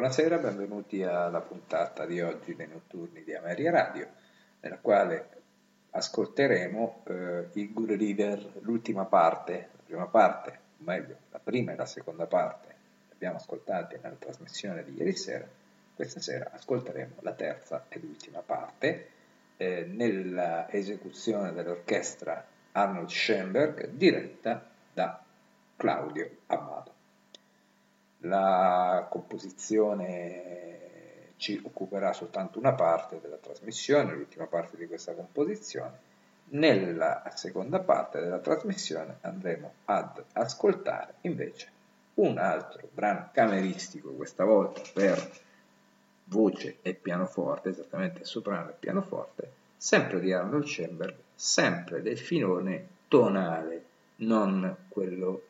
Buonasera, benvenuti alla puntata di oggi dei notturni di Ameria Radio, nella quale ascolteremo eh, il Guru Reader, l'ultima parte, la prima parte, o meglio, la prima e la seconda parte, le abbiamo ascoltate nella trasmissione di ieri sera, questa sera ascolteremo la terza ed ultima parte, eh, nell'esecuzione dell'orchestra Arnold Schoenberg, diretta da Claudio Amato. La composizione ci occuperà soltanto una parte della trasmissione, l'ultima parte di questa composizione. Nella seconda parte della trasmissione andremo ad ascoltare invece un altro brano cameristico, questa volta per voce e pianoforte, esattamente soprano e pianoforte, sempre di Arnold Schoenberg, sempre del filone tonale, non quello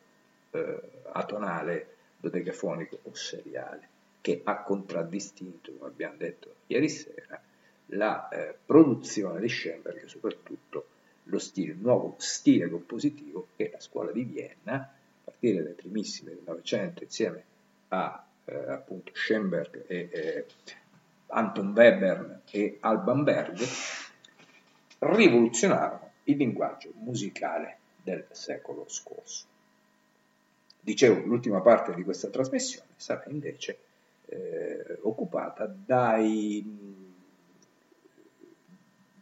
eh, atonale dodecafonico o seriale, che ha contraddistinto, come abbiamo detto ieri sera, la eh, produzione di Schoenberg e soprattutto lo stile, il nuovo stile compositivo che la scuola di Vienna, a partire dai primissimi del Novecento, insieme a eh, appunto Schoenberg e eh, Anton Webern e Alban Berg, rivoluzionarono il linguaggio musicale del secolo scorso. Dicevo, l'ultima parte di questa trasmissione sarà invece eh, occupata dai,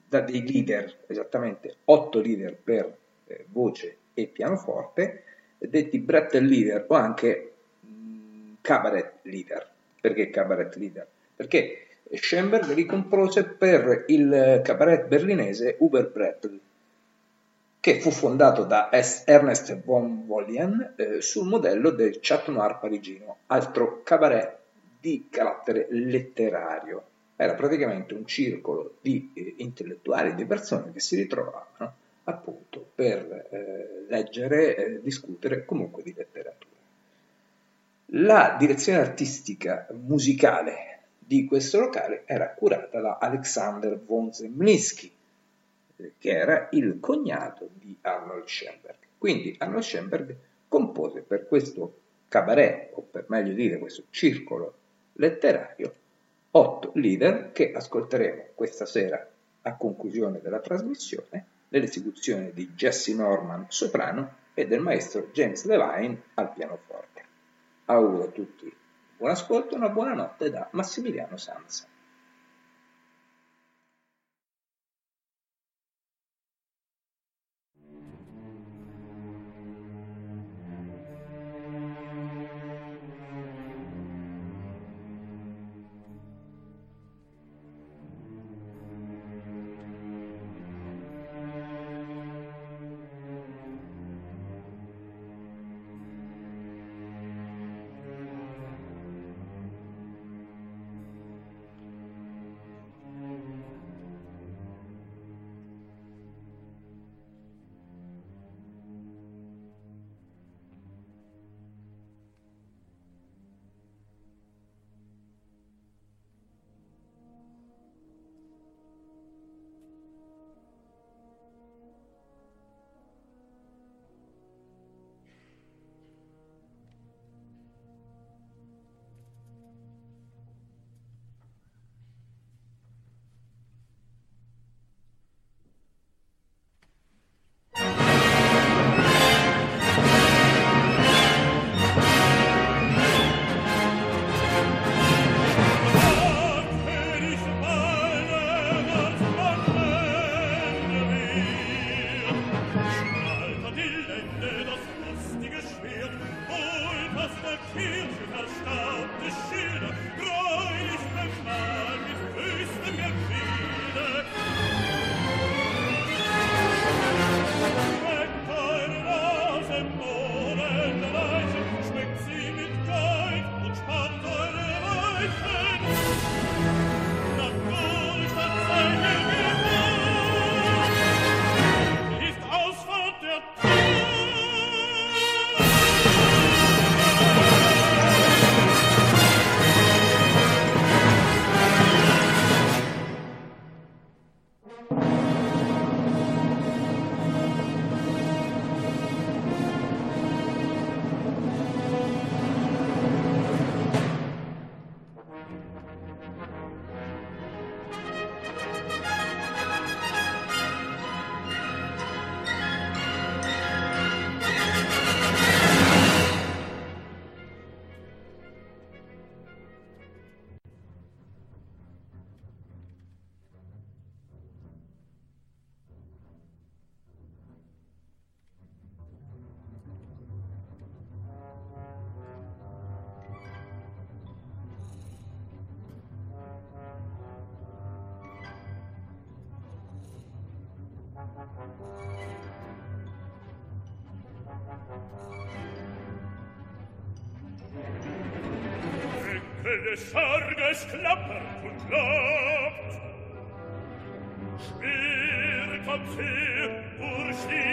da dei leader, esattamente otto leader per eh, voce e pianoforte, detti Brettel leader o anche mh, cabaret leader. Perché cabaret leader? Perché Schoenberg li compose per il cabaret berlinese Uber Brettel che fu fondato da Ernest von Wolien eh, sul modello del Chat Noir parigino, altro cabaret di carattere letterario. Era praticamente un circolo di eh, intellettuali, di persone che si ritrovavano appunto per eh, leggere eh, discutere comunque di letteratura. La direzione artistica musicale di questo locale era curata da Alexander von Zemlinsky, che era il cognato di Arnold Schoenberg. Quindi Arnold Schoenberg compose per questo cabaret, o per meglio dire questo circolo letterario, otto leader che ascolteremo questa sera a conclusione della trasmissione nell'esecuzione di Jesse Norman soprano e del maestro James Levine al pianoforte. Auguro a tutti buon ascolto e una buona notte da Massimiliano Sanza. des Sarges klappert und klappt. Schwer kommt her, urschließt,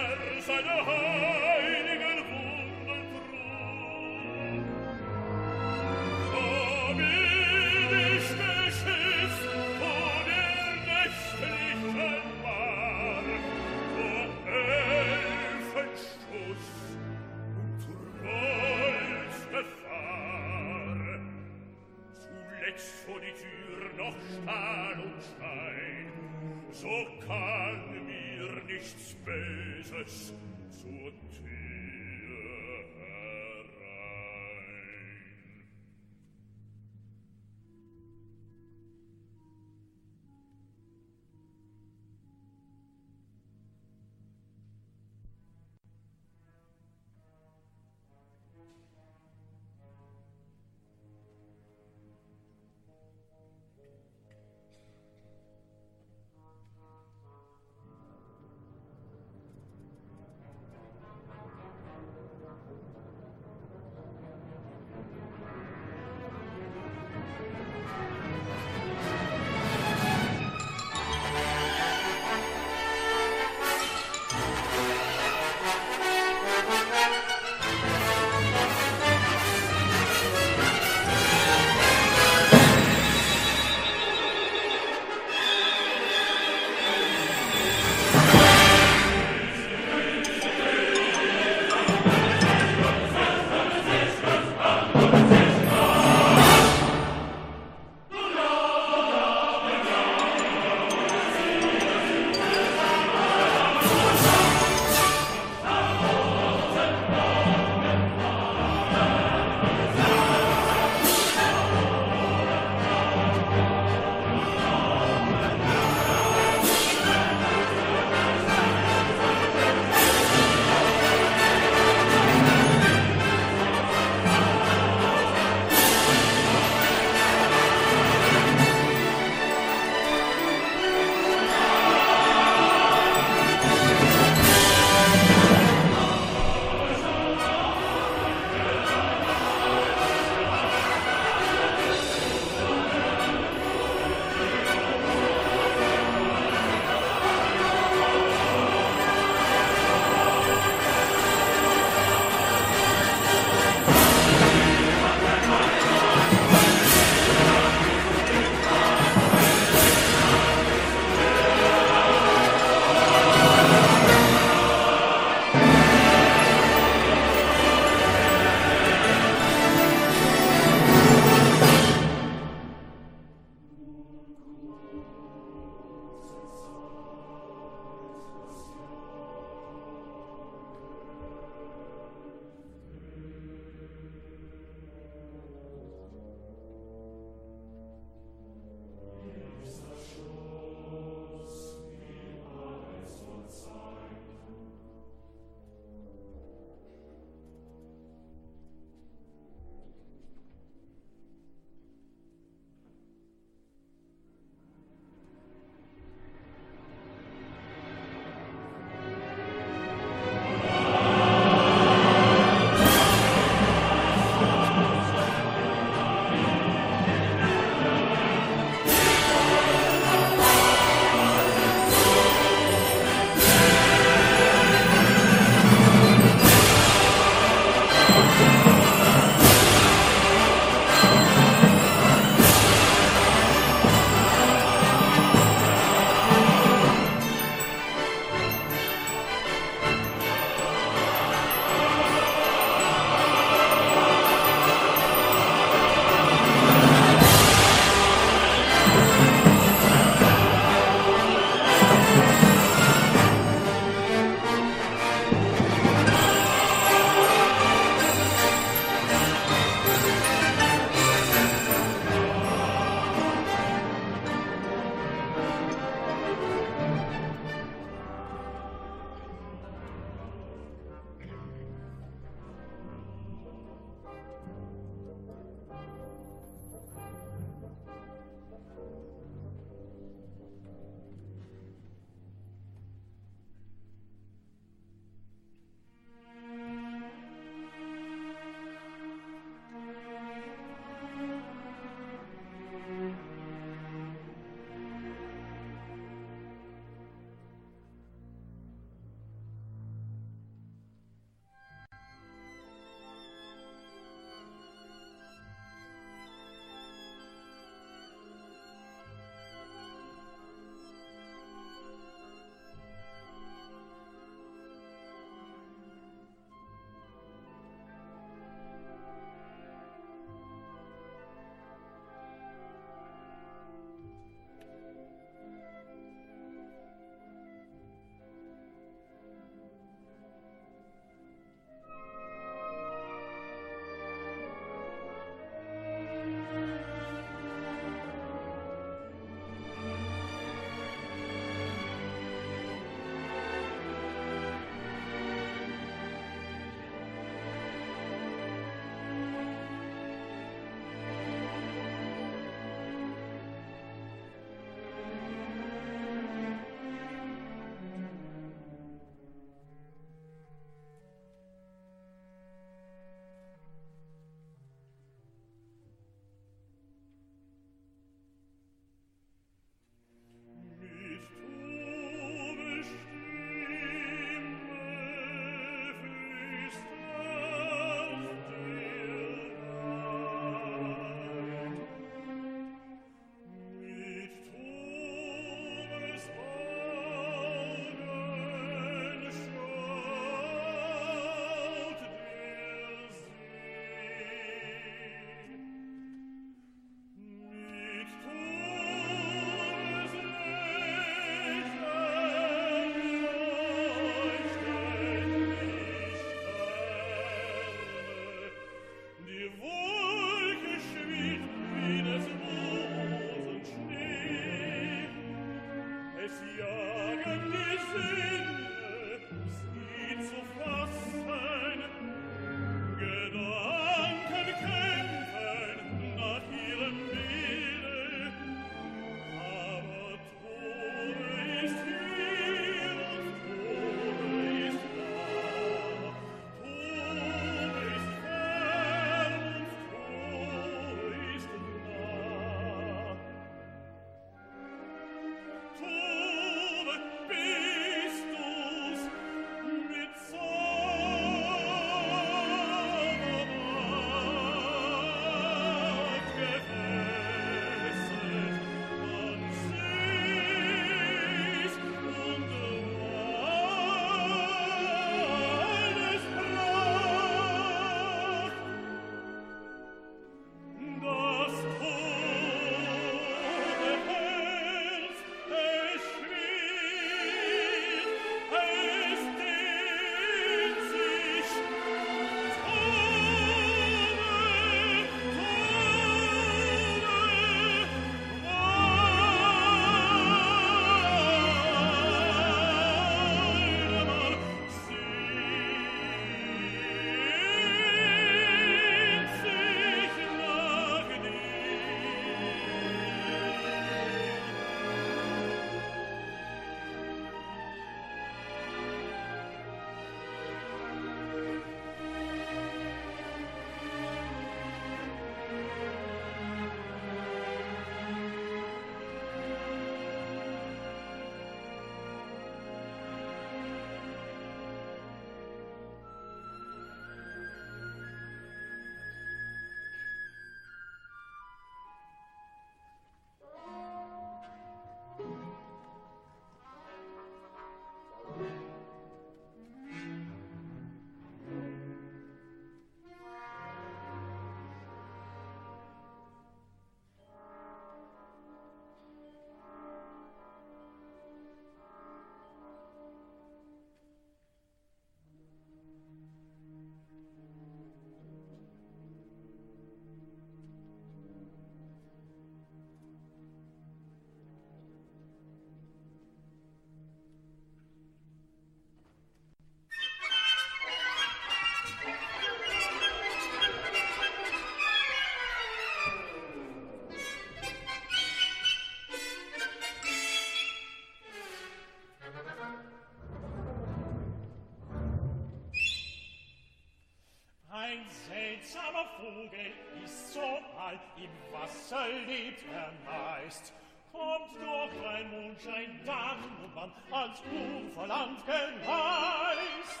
seltsamer Vogel ist so alt, im Wasser lebt er meist. Kommt durch ein Mondschein dann und man ans Uferland gereist.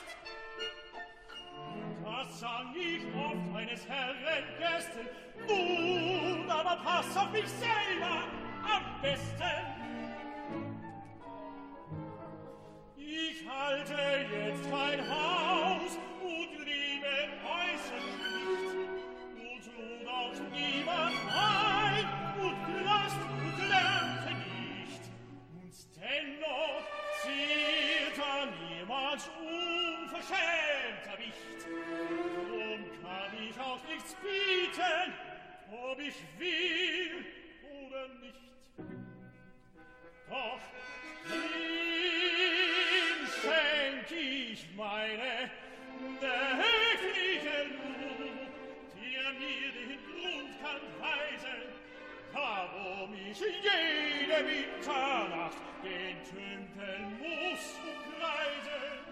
Das sang ich oft eines Herren Gästen, nun aber pass auf mich selber am besten. Ich halte jetzt kein Haar, ob ich will oder nicht. Doch ihm schenk ich meine tägliche Ruhe, die er mir den Grund kann weisen, warum ich jede Winternacht den Tümpel muss umkreisen.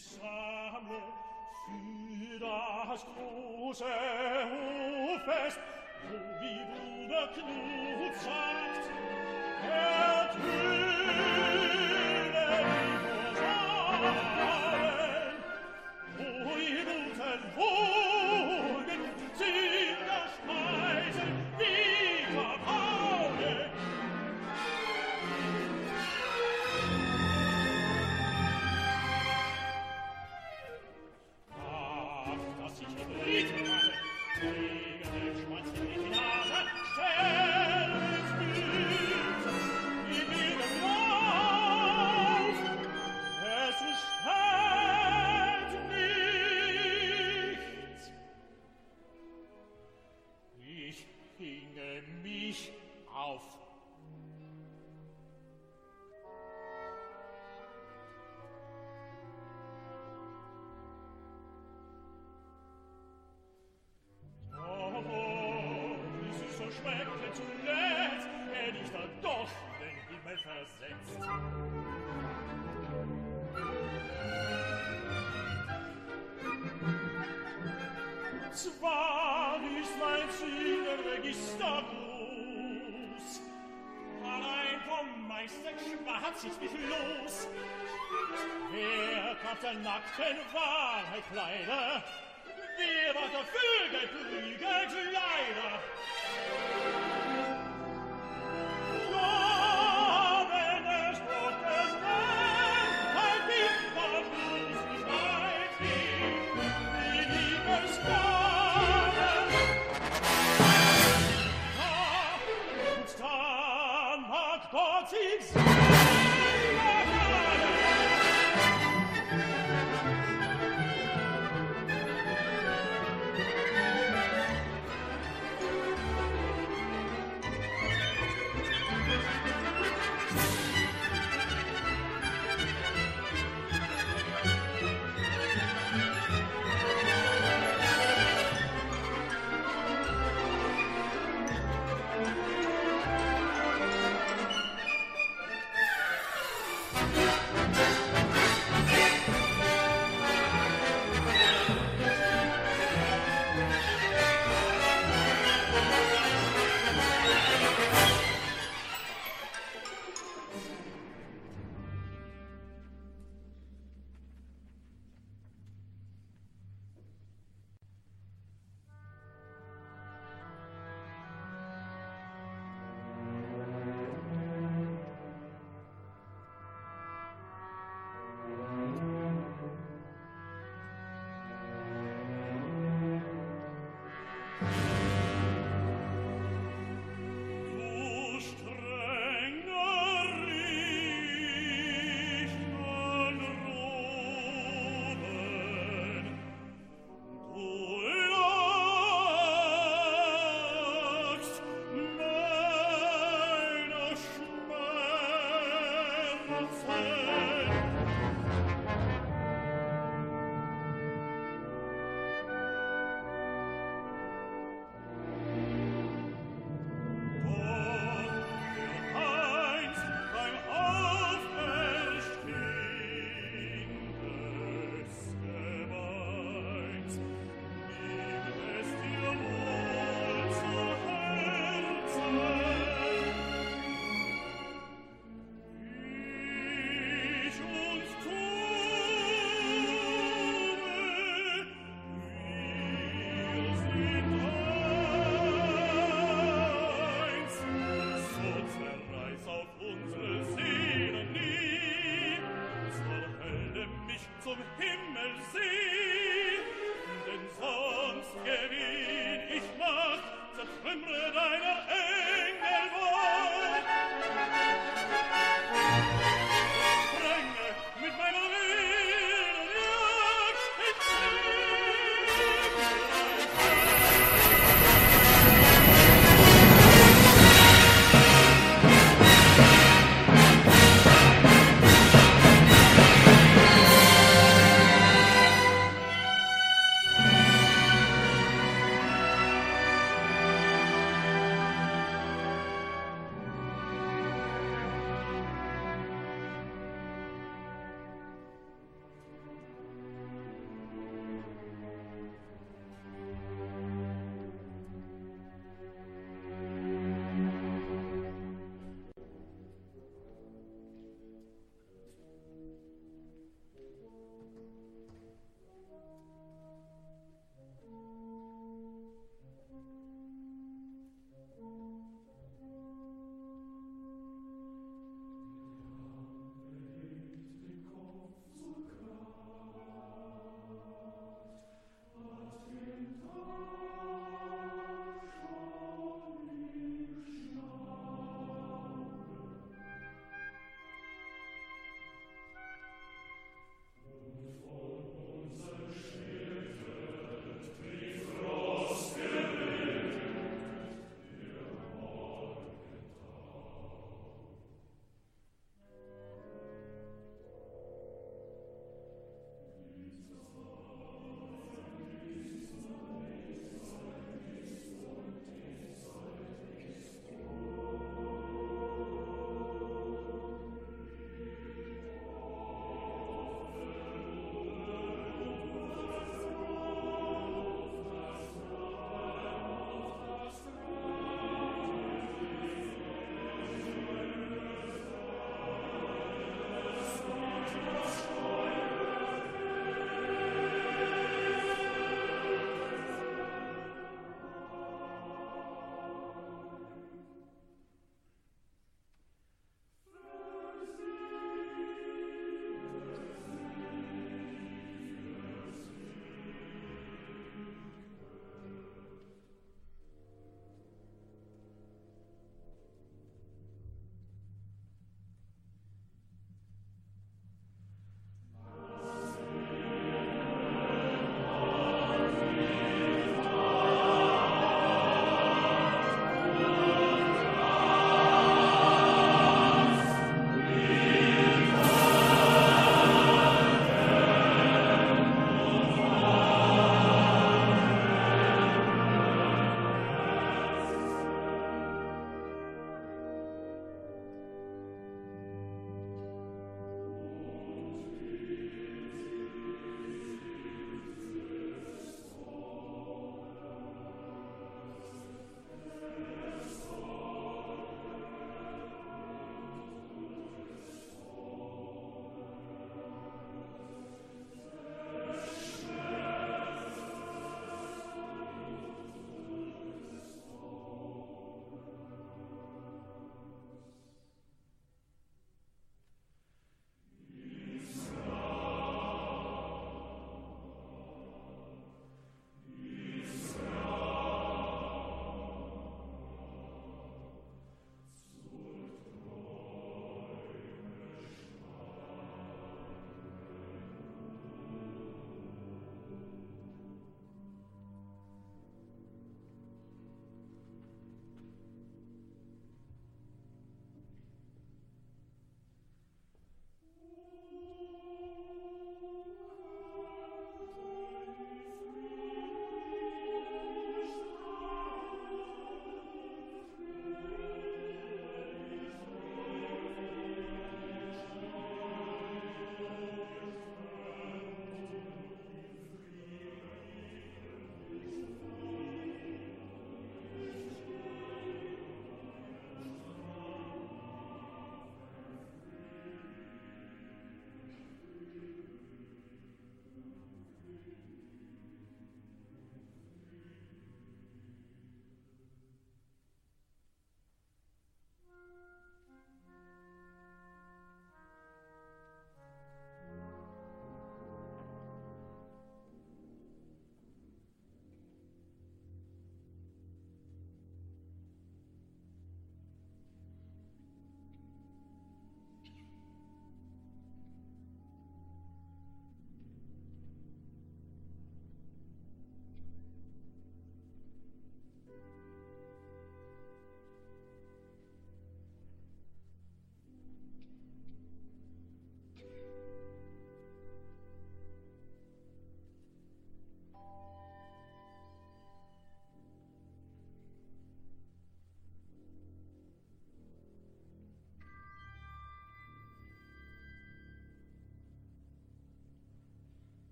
ich sammle für das große Hoffest, wo wie Bruder Knut sagt, er schwebte zuletzt, er dich dann doch in den Himmel versetzt. Zwar ist mein Ziel der Registerbus, allein vom Meister schwarz ich mich los. Wer kauft der nackten Wahrheit Kleider, wer war der Vögel prügelt leider.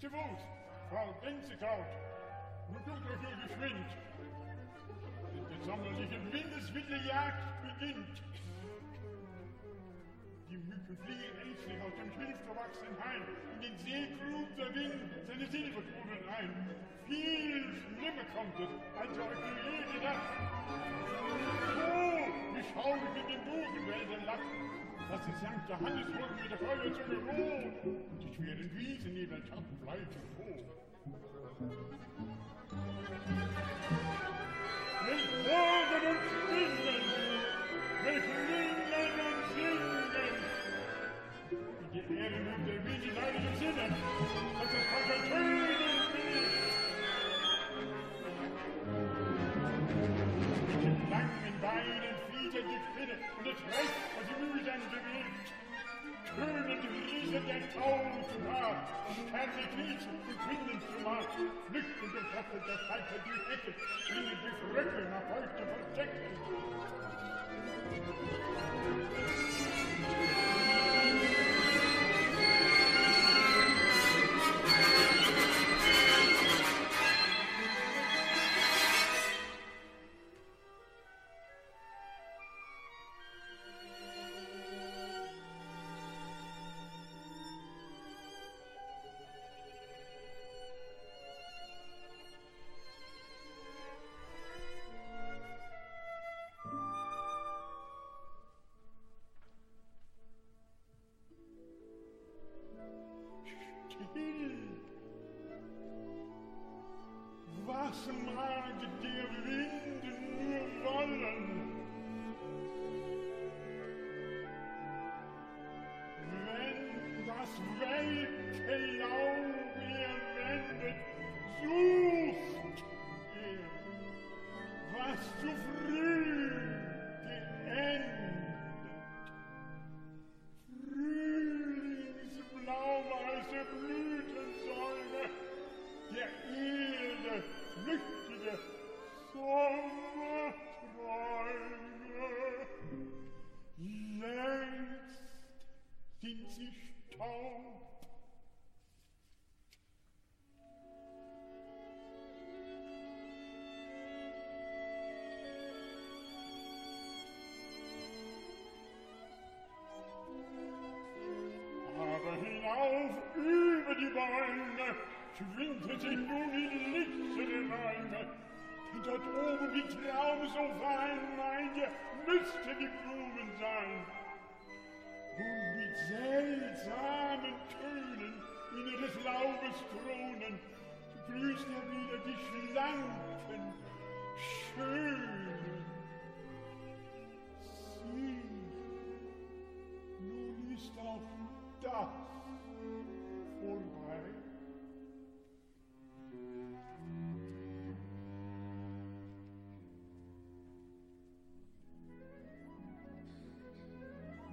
Zu Fuß, Frau Gänsekraut. Tut euch nur geschwind. Die sommerliche Windeswitteljagd beginnt. Die Mücken fliegen ängstlich aus dem schilfverwachsenen Hain. In den See grub der Wind seine Silberkugeln ein. Viel schlimmer kommt es, als ihr euch nur je gedacht. Oh, wie schaurig in den Busenwäldern lacht. das ist St. Johannes holt mir der Feuer zum Büro. Und die schweren Wiesen in der Schatten bleiben hoch. Mit Bogen und Schwingen, mit Linden und Schwingen. Die Ehren und der Wiesen leidigen Sinne, das ist Kapitel. dit fidde en dit reis wat je nu zijn beweegt. Kreunen de riezen der touwen te haar, en kan dit niet de winden te maar. Vluchten de grappen der feiten die hekken, in de verrukken naar buiten vertrekken.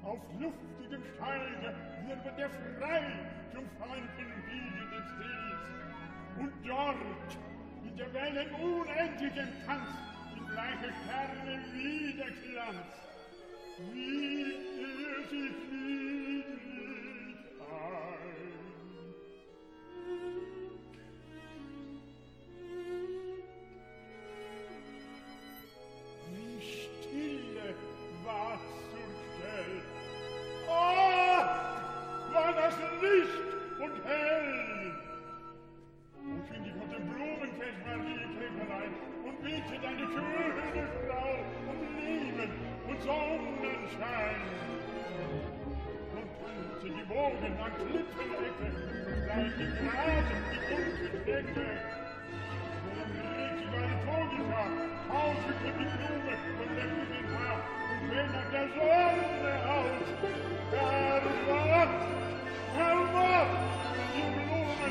Auf luftigem Steige wird er frei zum feinden Wiegen des Sees. Und dort, in der Wellen unendlichen Tanz, in bleiche Sterne Wiederglanz, wie er Elva! Elva! Il nome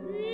Yeah.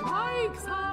Spikes!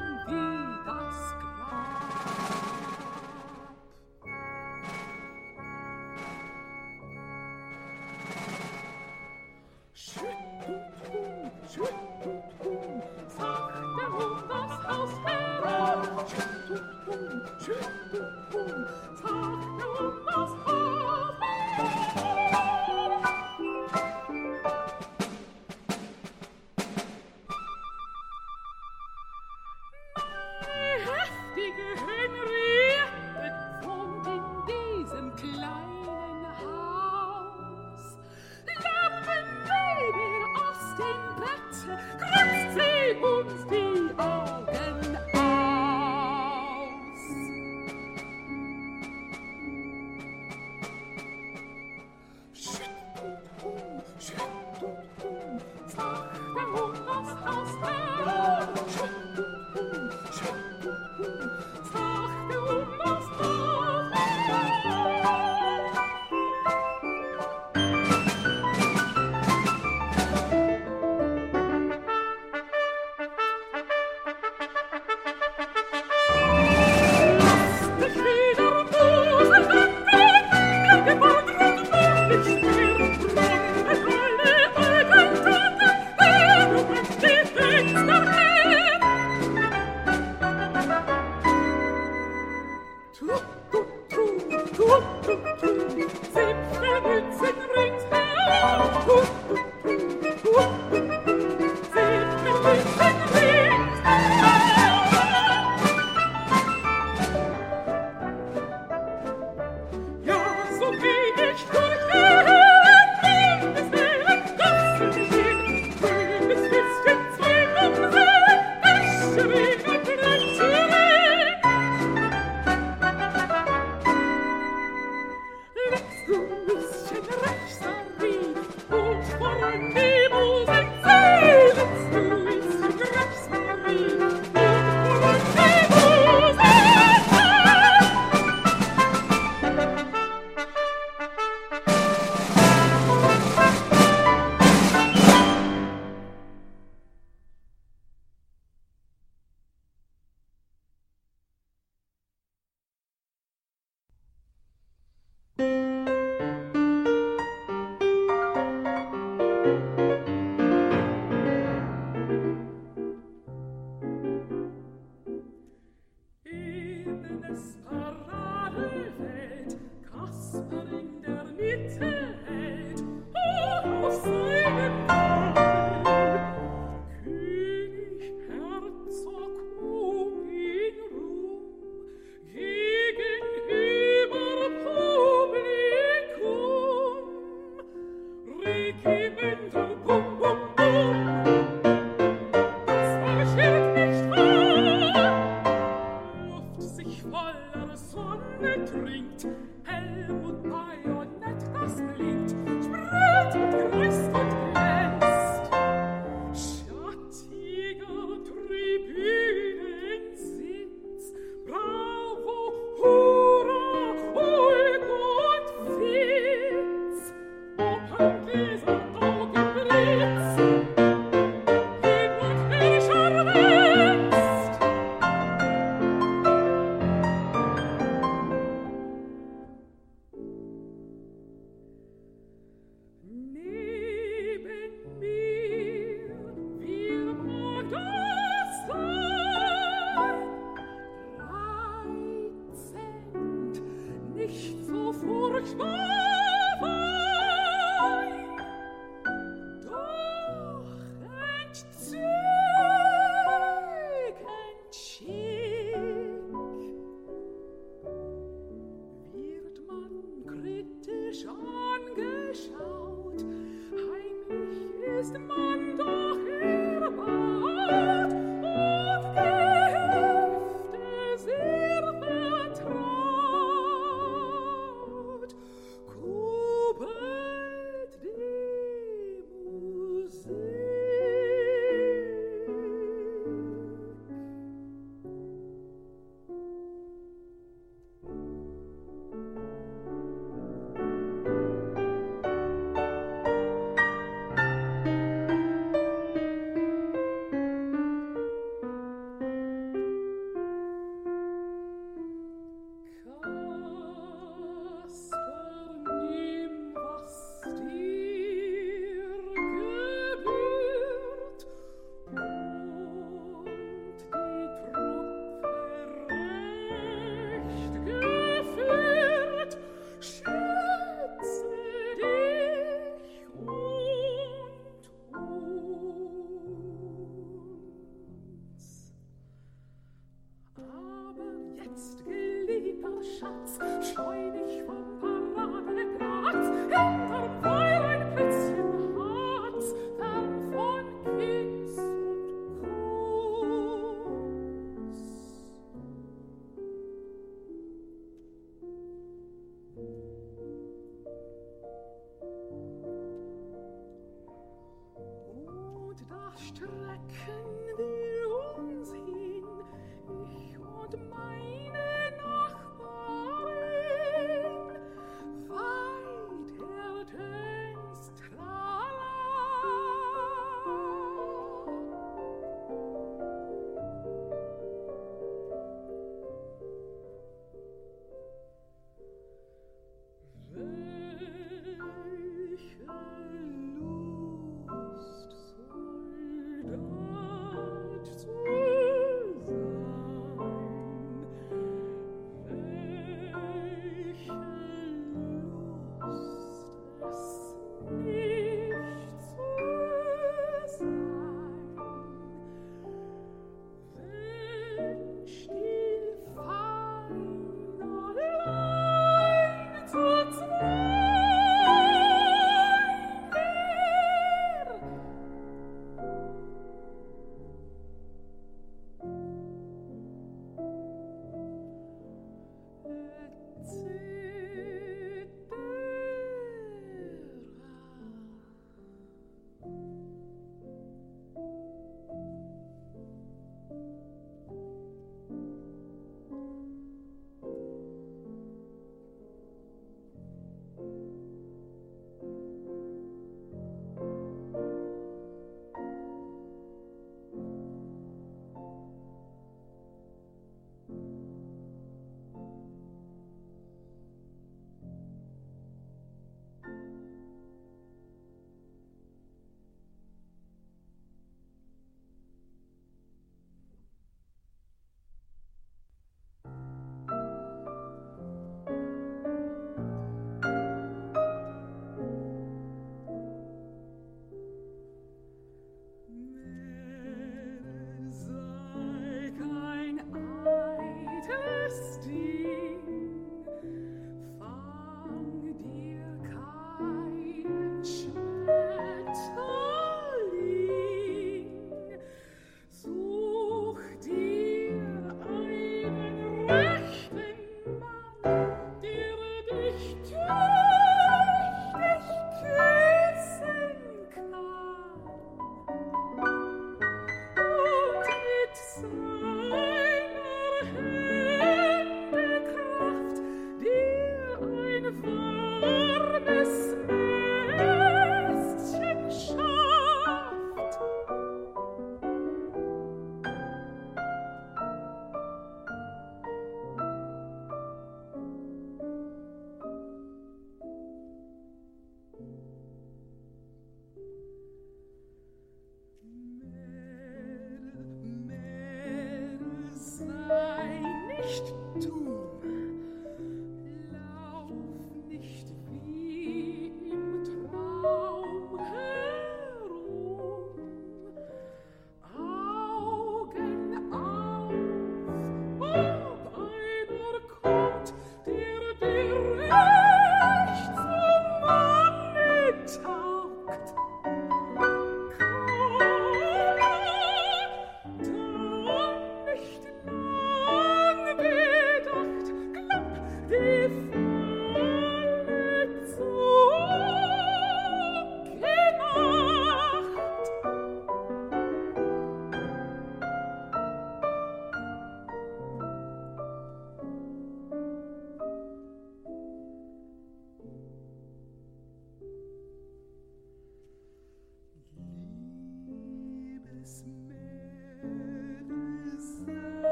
nicht tun.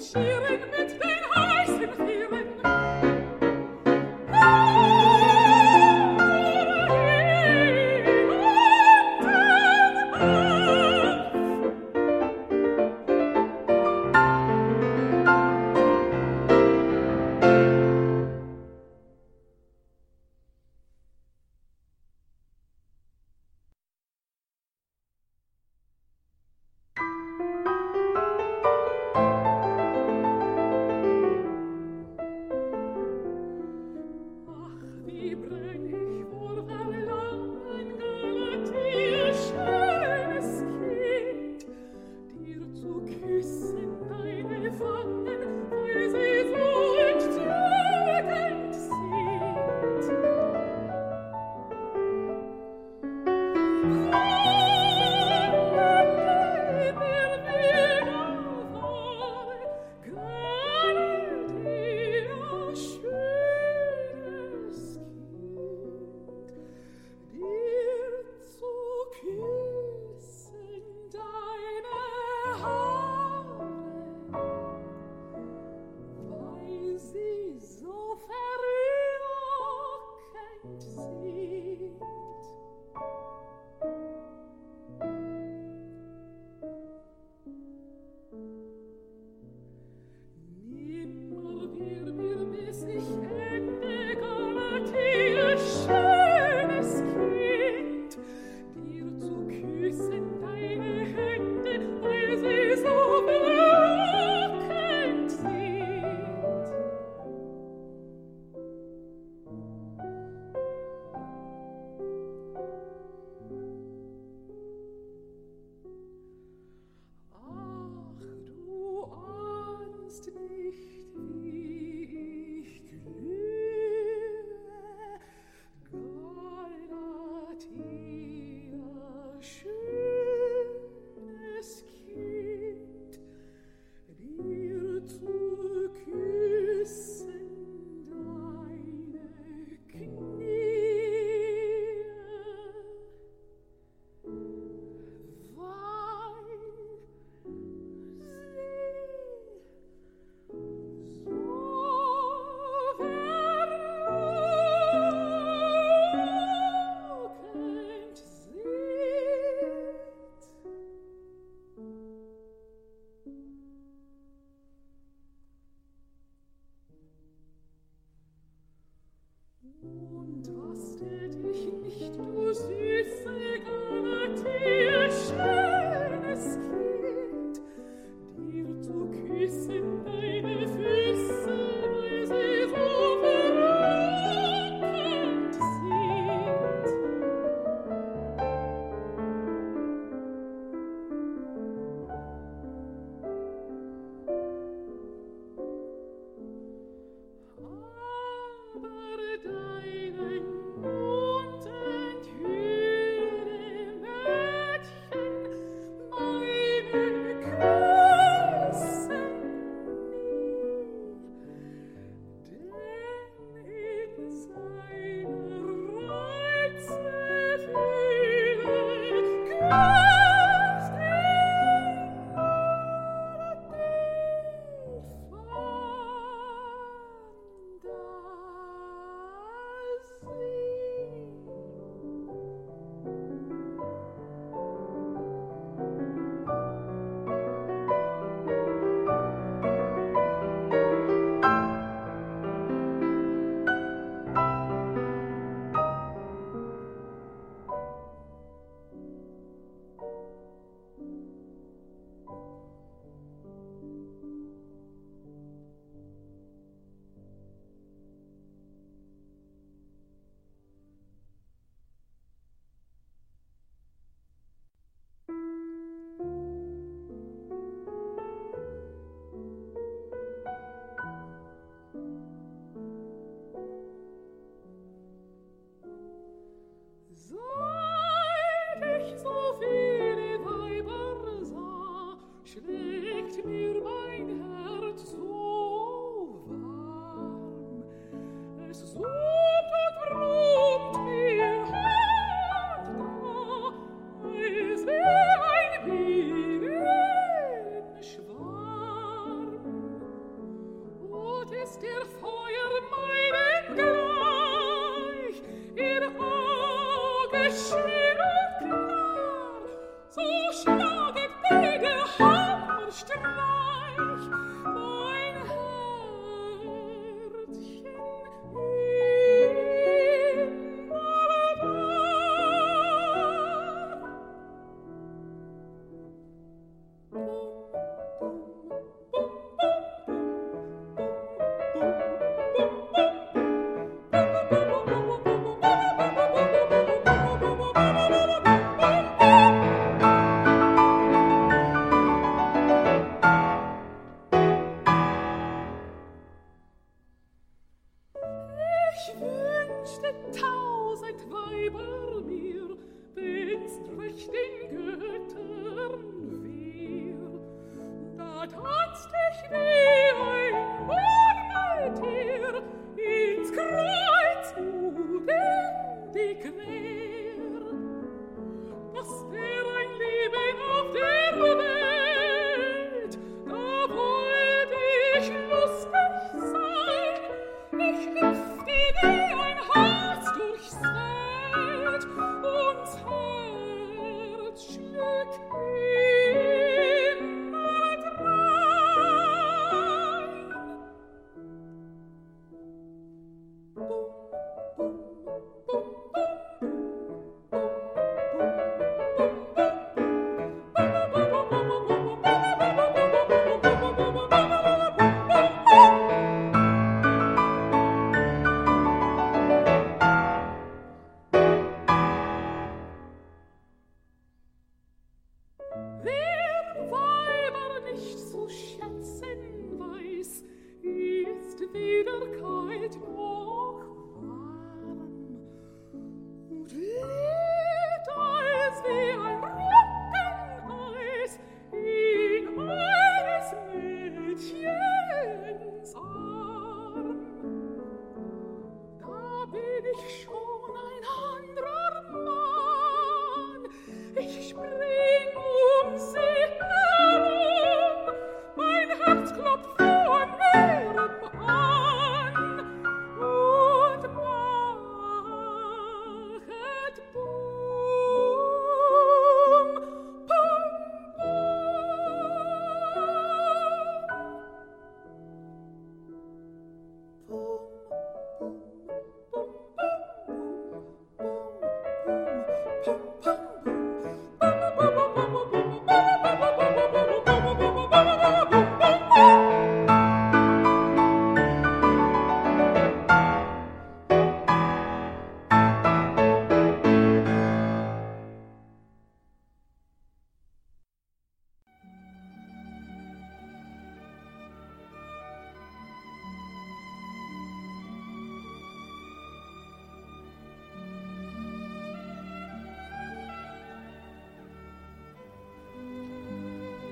Schieren mit